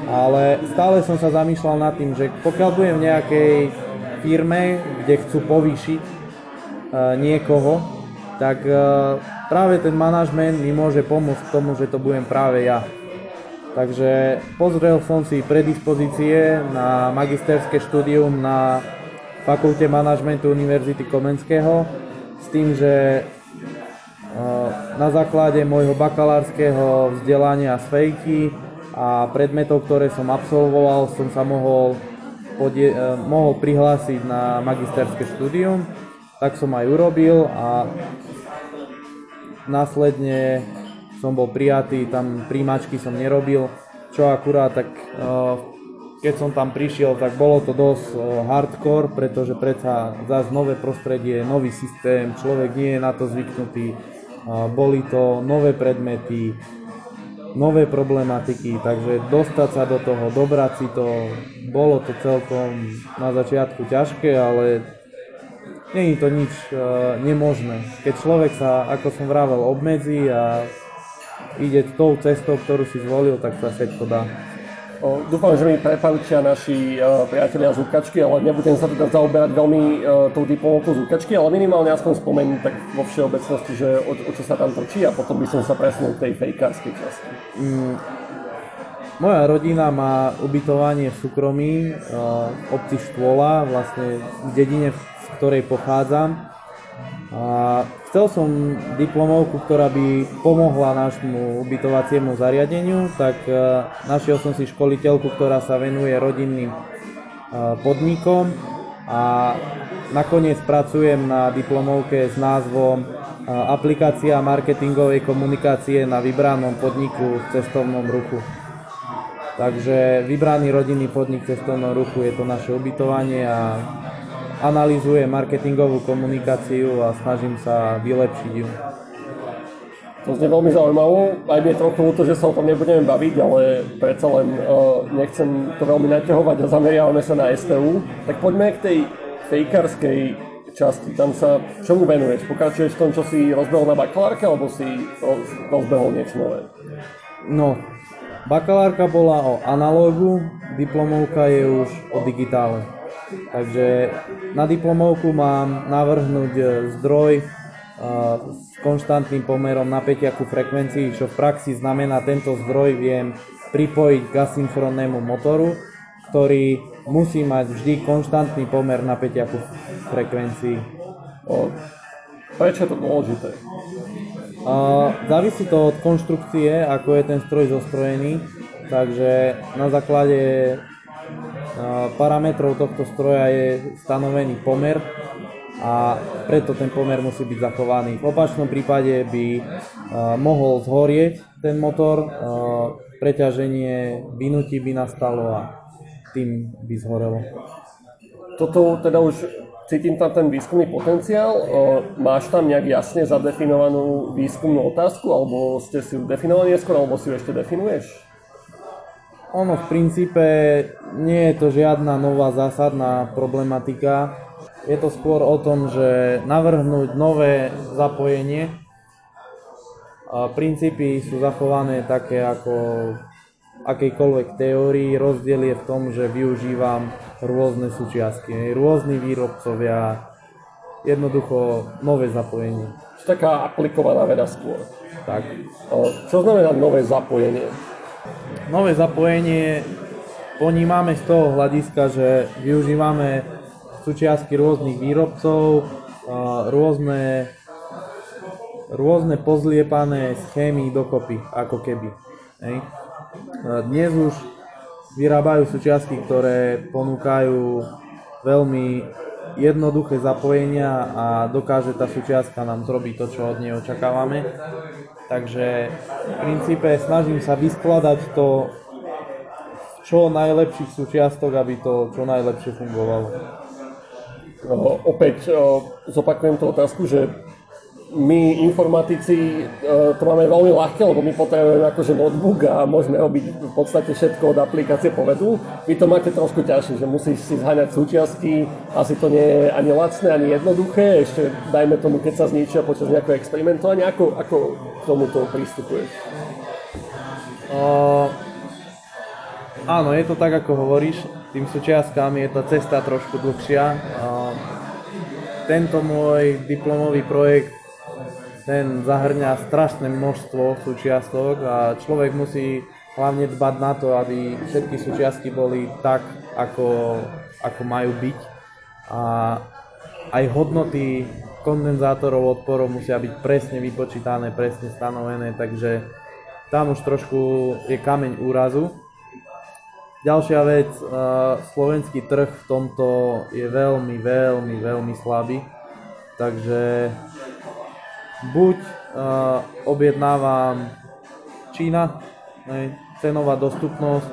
ale stále som sa zamýšľal nad tým, že pokiaľ budem v nejakej firme, kde chcú povýšiť uh, niekoho, tak uh, práve ten manažment mi môže pomôcť k tomu, že to budem práve ja. Takže pozrel som si predispozície na magisterské štúdium na Fakulte manažmentu Univerzity Komenského s tým, že na základe môjho bakalárskeho vzdelania z fejky a predmetov, ktoré som absolvoval, som sa mohol, podie- eh, mohol prihlásiť na magisterské štúdium. Tak som aj urobil a následne som bol prijatý, tam príjmačky som nerobil, čo akurát tak eh, keď som tam prišiel, tak bolo to dosť eh, hardcore, pretože predsa zase nové prostredie, nový systém, človek nie je na to zvyknutý, boli to nové predmety, nové problematiky, takže dostať sa do toho, dobrať si to, bolo to celkom na začiatku ťažké, ale nie je to nič uh, nemožné. Keď človek sa, ako som vravel, obmedzí a ide tou cestou, ktorú si zvolil, tak sa všetko dá. Dúfam, že mi prepáčia naši uh, priatelia z Ukačky, ale nebudem sa teda zaoberať veľmi uh, tou diplomovkou z Ukačky, ale minimálne aspoň spomenúť tak vo všeobecnosti, že o, o čo sa tam točí a potom by som sa presunul k tej fejkárskej časti. Mm, moja rodina má ubytovanie v súkromí uh, v obci Štvola, vlastne v dedine, z ktorej pochádzam. A chcel som diplomovku, ktorá by pomohla nášmu ubytovaciemu zariadeniu, tak e, našiel som si školiteľku, ktorá sa venuje rodinným e, podnikom a nakoniec pracujem na diplomovke s názvom e, Aplikácia marketingovej komunikácie na vybranom podniku v cestovnom ruchu. Takže vybraný rodinný podnik v cestovnom ruchu je to naše ubytovanie a analýzuje marketingovú komunikáciu a snažím sa vylepšiť ju. To znie veľmi zaujímavé. Aj mi je trochu ľúto, že sa o tom nebudeme baviť, ale predsa len uh, nechcem to veľmi naťahovať a zameriavame sa na STU. Tak poďme k tej fejkarskej časti. Tam sa čomu venuješ? Pokračuješ v tom, čo si rozbehol na bakalárke, alebo si rozbehol niečo nové? No, bakalárka bola o analógu, diplomovka je už o digitále. Takže na diplomovku mám navrhnúť e, zdroj e, s konštantným pomerom napätia ku frekvencii, čo v praxi znamená tento zdroj viem pripojiť k asynchronnému motoru, ktorý musí mať vždy konštantný pomer napätia ku frekvencii. O, prečo je to dôležité? Uh, závisí to od konštrukcie, ako je ten stroj zostrojený, takže na základe parametrov tohto stroja je stanovený pomer a preto ten pomer musí byť zachovaný. V opačnom prípade by mohol zhorieť ten motor, preťaženie vynutí by nastalo a tým by zhorelo. Toto teda už cítim tam ten výskumný potenciál. Máš tam nejak jasne zadefinovanú výskumnú otázku, alebo ste si ju definovali neskôr, alebo si ju ešte definuješ? Ono v princípe nie je to žiadna nová zásadná problematika. Je to skôr o tom, že navrhnúť nové zapojenie. A princípy sú zachované také ako akejkoľvek teórii. Rozdiel je v tom, že využívam rôzne súčiastky, rôzni výrobcovia, jednoducho nové zapojenie. Taká aplikovaná veda skôr. Tak. Čo znamená nové zapojenie? Nové zapojenie ponímame z toho hľadiska, že využívame súčiastky rôznych výrobcov, rôzne, rôzne pozliepané schémy dokopy, ako keby. Dnes už vyrábajú súčiastky, ktoré ponúkajú veľmi jednoduché zapojenia a dokáže tá súčiastka nám zrobiť to, čo od nej očakávame. Takže v princípe snažím sa vyskladať to čo najlepších súčiastok, aby to čo najlepšie fungovalo. Opäť o, zopakujem tú otázku, že my informatici to máme veľmi ľahké, lebo my potrebujeme akože notebook a môžeme robiť v podstate všetko od aplikácie povedu. Vy to máte trošku ťažšie, že musíš si zháňať súčiastky, asi to nie je ani lacné, ani jednoduché, ešte dajme tomu, keď sa zničia počas nejakého experimentovania, ako, ako k tomuto pristupuješ? Uh, áno, je to tak, ako hovoríš, tým súčiastkami je tá cesta trošku dlhšia. Uh, tento môj diplomový projekt ten zahrňa strašné množstvo súčiastok a človek musí hlavne dbať na to, aby všetky súčiastky boli tak, ako, ako majú byť. A aj hodnoty kondenzátorov odporov musia byť presne vypočítané, presne stanovené, takže tam už trošku je kameň úrazu. Ďalšia vec, slovenský trh v tomto je veľmi, veľmi, veľmi slabý, takže buď uh, objednávam Čína, ne, cenová dostupnosť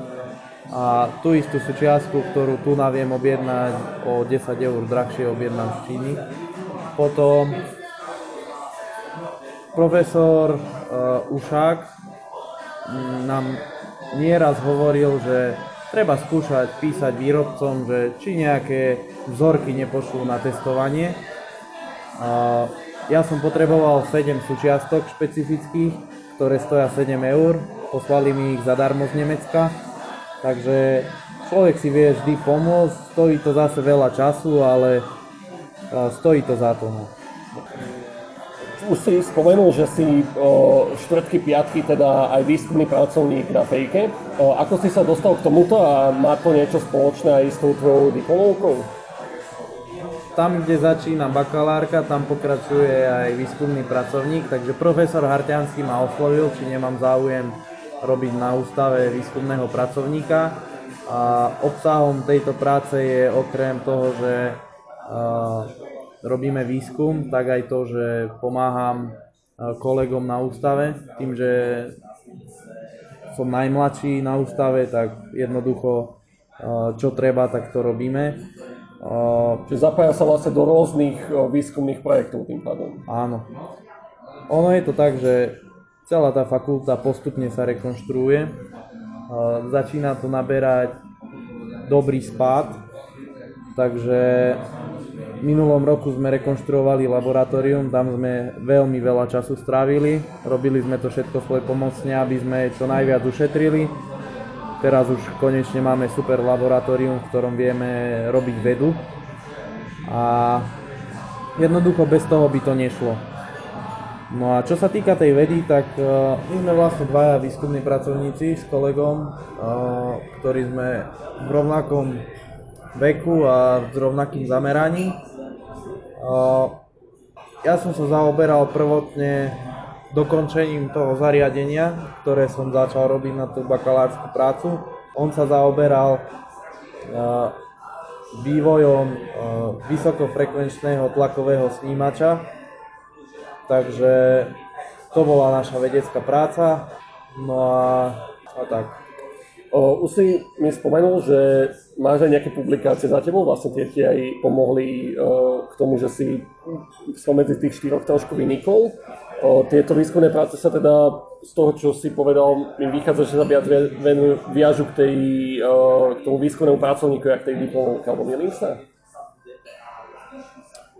a tú istú súčiastku, ktorú tu naviem objednať o 10 eur drahšie objednám z Číny. Potom profesor uh, Ušák nám nieraz hovoril, že treba skúšať písať výrobcom, že či nejaké vzorky nepošlú na testovanie. Uh, ja som potreboval 7 súčiastok špecifických, ktoré stoja 7 eur. Poslali mi ich zadarmo z Nemecka. Takže človek si vie vždy pomôcť, stojí to zase veľa času, ale stojí to za to. No. Už si spomenul, že si o, štvrtky, piatky, teda aj výskumný pracovník na fejke. O, ako si sa dostal k tomuto a má to niečo spoločné aj s tou tvojou diplomovkou? Tam, kde začína bakalárka, tam pokračuje aj výskumný pracovník, takže profesor Hartiansky ma oslovil, či nemám záujem robiť na ústave výskumného pracovníka. A obsahom tejto práce je okrem toho, že robíme výskum, tak aj to, že pomáham kolegom na ústave, tým, že som najmladší na ústave, tak jednoducho čo treba, tak to robíme. Čiže zapája sa vlastne do rôznych výskumných projektov tým pádom. Áno. Ono je to tak, že celá tá fakulta postupne sa rekonštruuje. Začína to naberať dobrý spád, takže v minulom roku sme rekonštruovali laboratórium, tam sme veľmi veľa času strávili, robili sme to všetko svoje pomocne, aby sme čo najviac ušetrili Teraz už konečne máme super laboratórium, v ktorom vieme robiť vedu a jednoducho bez toho by to nešlo. No a čo sa týka tej vedy, tak uh, my sme vlastne dvaja výskumní pracovníci s kolegom, uh, ktorí sme v rovnakom veku a s rovnakým zameraním. Uh, ja som sa zaoberal prvotne dokončením toho zariadenia, ktoré som začal robiť na tú bakalárskú prácu. On sa zaoberal uh, vývojom uh, vysokofrekvenčného tlakového snímača, takže to bola naša vedecká práca. No a, a tak. O, už si mi spomenul, že máš aj nejaké publikácie za tebou, vlastne tie ti aj pomohli o, k tomu, že si spomedzi tých štyroch trošku vynikol. O, tieto výskumné práce sa teda z toho, čo si povedal, mi vychádza, že sa viac viažu k, tej, o, k tomu výskumnému pracovníku, jak tej diplomovke, alebo milím sa?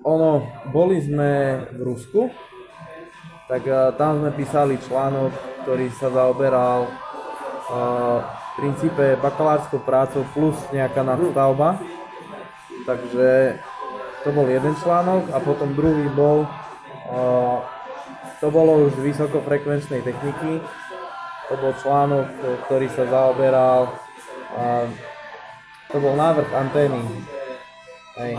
Ono, boli sme v Rusku, tak a, tam sme písali článok, ktorý sa zaoberal a, v princípe bakalárskou prácou plus nejaká nadstavba. Takže to bol jeden článok a potom druhý bol to bolo už vysokofrekvenčnej techniky. To bol článok, ktorý sa zaoberal, a to bol návrh antény. Hej.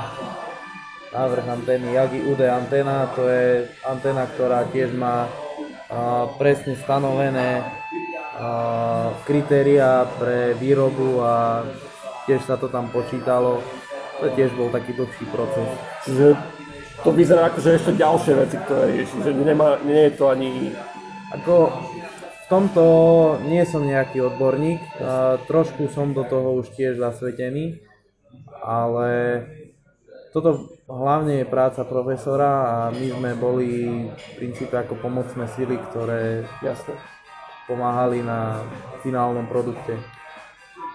Návrh antény, Yagi UD anténa, to je anténa, ktorá tiež má a, presne stanovené a, kritéria pre výrobu a tiež sa to tam počítalo. to tiež bol taký dlhší proces. Čiže to vyzerá ako, že ešte ďalšie veci, ktoré rieši, že nemá, nie je to ani... Ako v tomto nie som nejaký odborník, a trošku som do toho už tiež zasvetený, ale toto hlavne je práca profesora a my sme boli v princípe ako pomocné sily, ktoré Jasne. pomáhali na finálnom produkte.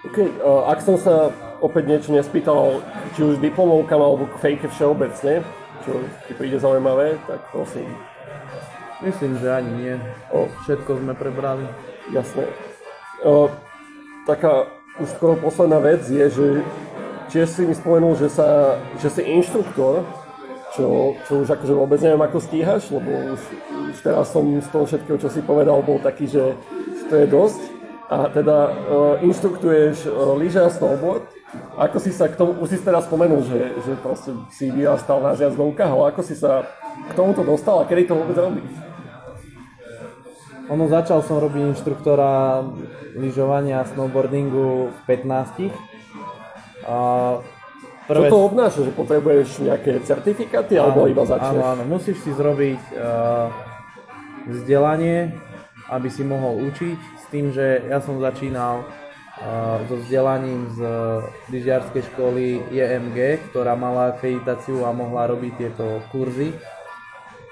Okay, uh, ak som sa opäť niečo nespýtal, či už diplomovkám alebo k fejke všeobecne, čo ti príde zaujímavé, tak prosím. Myslím, že ani nie. O, Všetko sme prebrali. jasné. Uh, taká už skoro posledná vec je, že tiež si mi spomenul, že, sa, že si inštruktor, čo, čo už akože vôbec neviem, ako stíhaš, lebo už, už teraz som z toho všetkého, čo si povedal, bol taký, že to je dosť. A teda uh, inštruktuješ uh, lyže a snowboard. Ako si sa k tomu, už si teraz spomenul, že, že proste si vyrastal na zjazdovkách, ale ako si sa k tomuto dostal a kedy to vôbec robíš? Ono začal som robiť inštruktora lyžovania a snowboardingu v 15. A Čo to obnáša, že potrebuješ nejaké certifikáty alebo iba Áno, začneš? áno, musíš si zrobiť uh, vzdelanie, aby si mohol učiť, s tým, že ja som začínal so vzdelaním z lyžiarskej školy JMG, ktorá mala akreditáciu a mohla robiť tieto kurzy.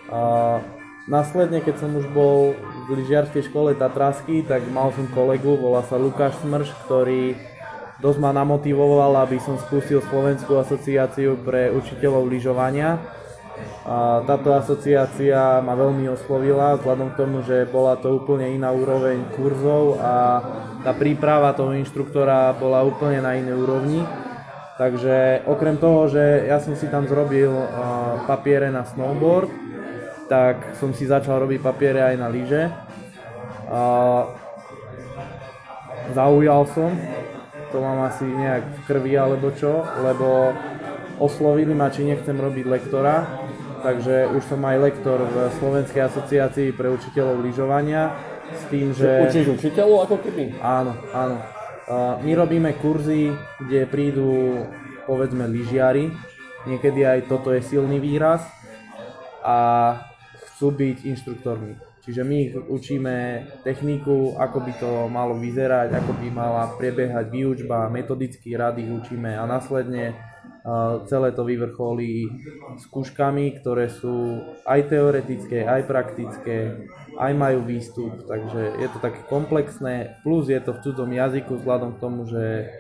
Uh, následne, keď som už bol v lyžiarskej škole Tatrasky, tak mal som kolegu, volá sa Lukáš Smrš, ktorý dosť ma namotivoval, aby som spustil Slovenskú asociáciu pre učiteľov lyžovania. A táto asociácia ma veľmi oslovila, vzhľadom k tomu, že bola to úplne iná úroveň kurzov a tá príprava toho inštruktora bola úplne na inej úrovni. Takže okrem toho, že ja som si tam zrobil papiere na snowboard, tak som si začal robiť papiere aj na lyže. Zaujal som, to mám asi nejak v krvi alebo čo, lebo oslovili ma, či nechcem robiť lektora, takže už som aj lektor v Slovenskej asociácii pre učiteľov lyžovania, s tým, že... Učíš učiteľov ako keby? Áno, áno. My robíme kurzy, kde prídu povedzme lyžiari, niekedy aj toto je silný výraz a chcú byť inštruktormi. Čiže my ich učíme techniku, ako by to malo vyzerať, ako by mala prebiehať výučba, metodický rad ich učíme a následne celé to vyvrcholí skúškami, ktoré sú aj teoretické, aj praktické, aj majú výstup, takže je to také komplexné, plus je to v cudzom jazyku vzhľadom k tomu, že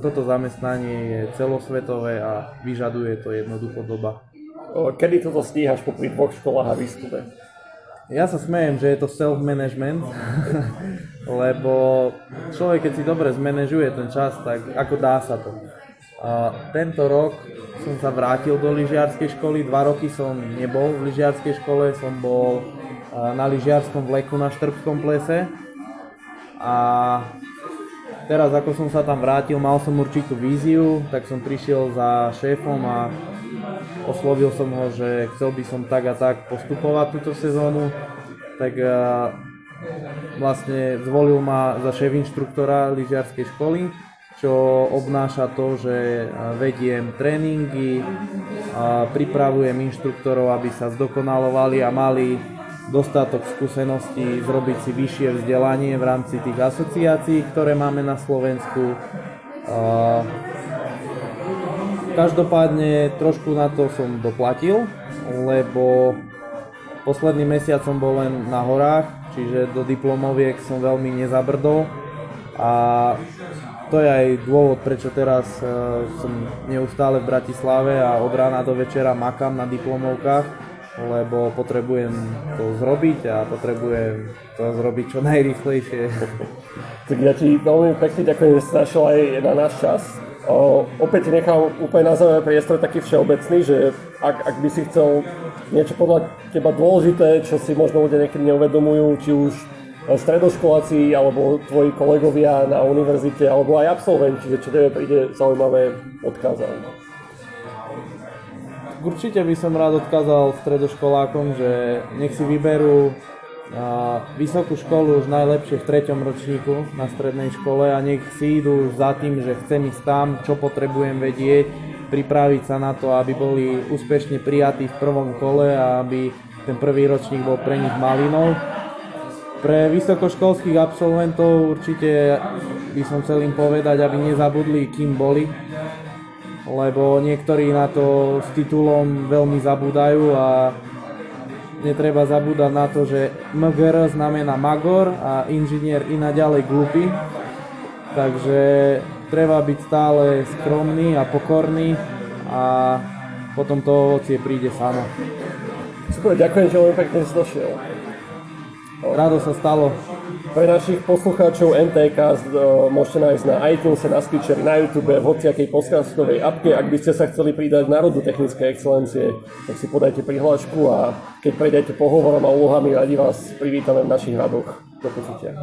toto zamestnanie je celosvetové a vyžaduje to jednoducho doba. Kedy toto stíhaš popri dvoch školách a výstupe? Ja sa smejem, že je to self-management, lebo človek, keď si dobre zmanéžuje ten čas, tak ako dá sa to. Tento rok som sa vrátil do lyžiarskej školy, dva roky som nebol v lyžiarskej škole, som bol na lyžiarskom vleku na Štrbskom plese. A teraz ako som sa tam vrátil, mal som určitú víziu, tak som prišiel za šéfom a oslovil som ho, že chcel by som tak a tak postupovať túto sezónu, tak vlastne zvolil ma za šéf inštruktora lyžiarskej školy, čo obnáša to, že a, vediem tréningy, pripravujem inštruktorov, aby sa zdokonalovali a mali dostatok skúseností zrobiť si vyššie vzdelanie v rámci tých asociácií, ktoré máme na Slovensku. Každopádne trošku na to som doplatil, lebo posledný mesiac som bol len na horách, čiže do diplomoviek som veľmi nezabrdol a to je aj dôvod, prečo teraz uh, som neustále v Bratislave a od rána do večera makám na diplomovkách, lebo potrebujem to zrobiť a potrebujem to zrobiť čo najrýchlejšie. Tak ja ti veľmi pekne ďakujem, že si našiel aj na náš čas. O, opäť ti nechal úplne na zaujímavý priestor taký všeobecný, že ak, ak by si chcel niečo podľa teba dôležité, čo si možno ľudia niekedy neuvedomujú, či už stredoškoláci, alebo tvoji kolegovia na univerzite, alebo aj absolventi, že čo tebe príde zaujímavé odkázať. Určite by som rád odkázal stredoškolákom, že nech si vyberú vysokú školu už najlepšie v treťom ročníku na strednej škole a nech si idú za tým, že chcem ísť tam, čo potrebujem vedieť pripraviť sa na to, aby boli úspešne prijatí v prvom kole a aby ten prvý ročník bol pre nich malinou. Pre vysokoškolských absolventov určite by som chcel im povedať, aby nezabudli, kým boli, lebo niektorí na to s titulom veľmi zabúdajú a netreba zabúdať na to, že MGR znamená Magor a inžinier i naďalej glupý. Takže treba byť stále skromný a pokorný a potom to ovocie príde samo. Super, ďakujem, že veľmi pekne si došiel. Rado sa stalo. Pre našich poslucháčov NTK môžete nájsť na iTunes, na Stitcheri, na YouTube, v hociakej podcastovej apke. Ak by ste sa chceli pridať na rodu technické excelencie, tak si podajte prihlášku a keď prejdete pohovorom a úlohami, radi vás privítame v našich radoch. Do počutia.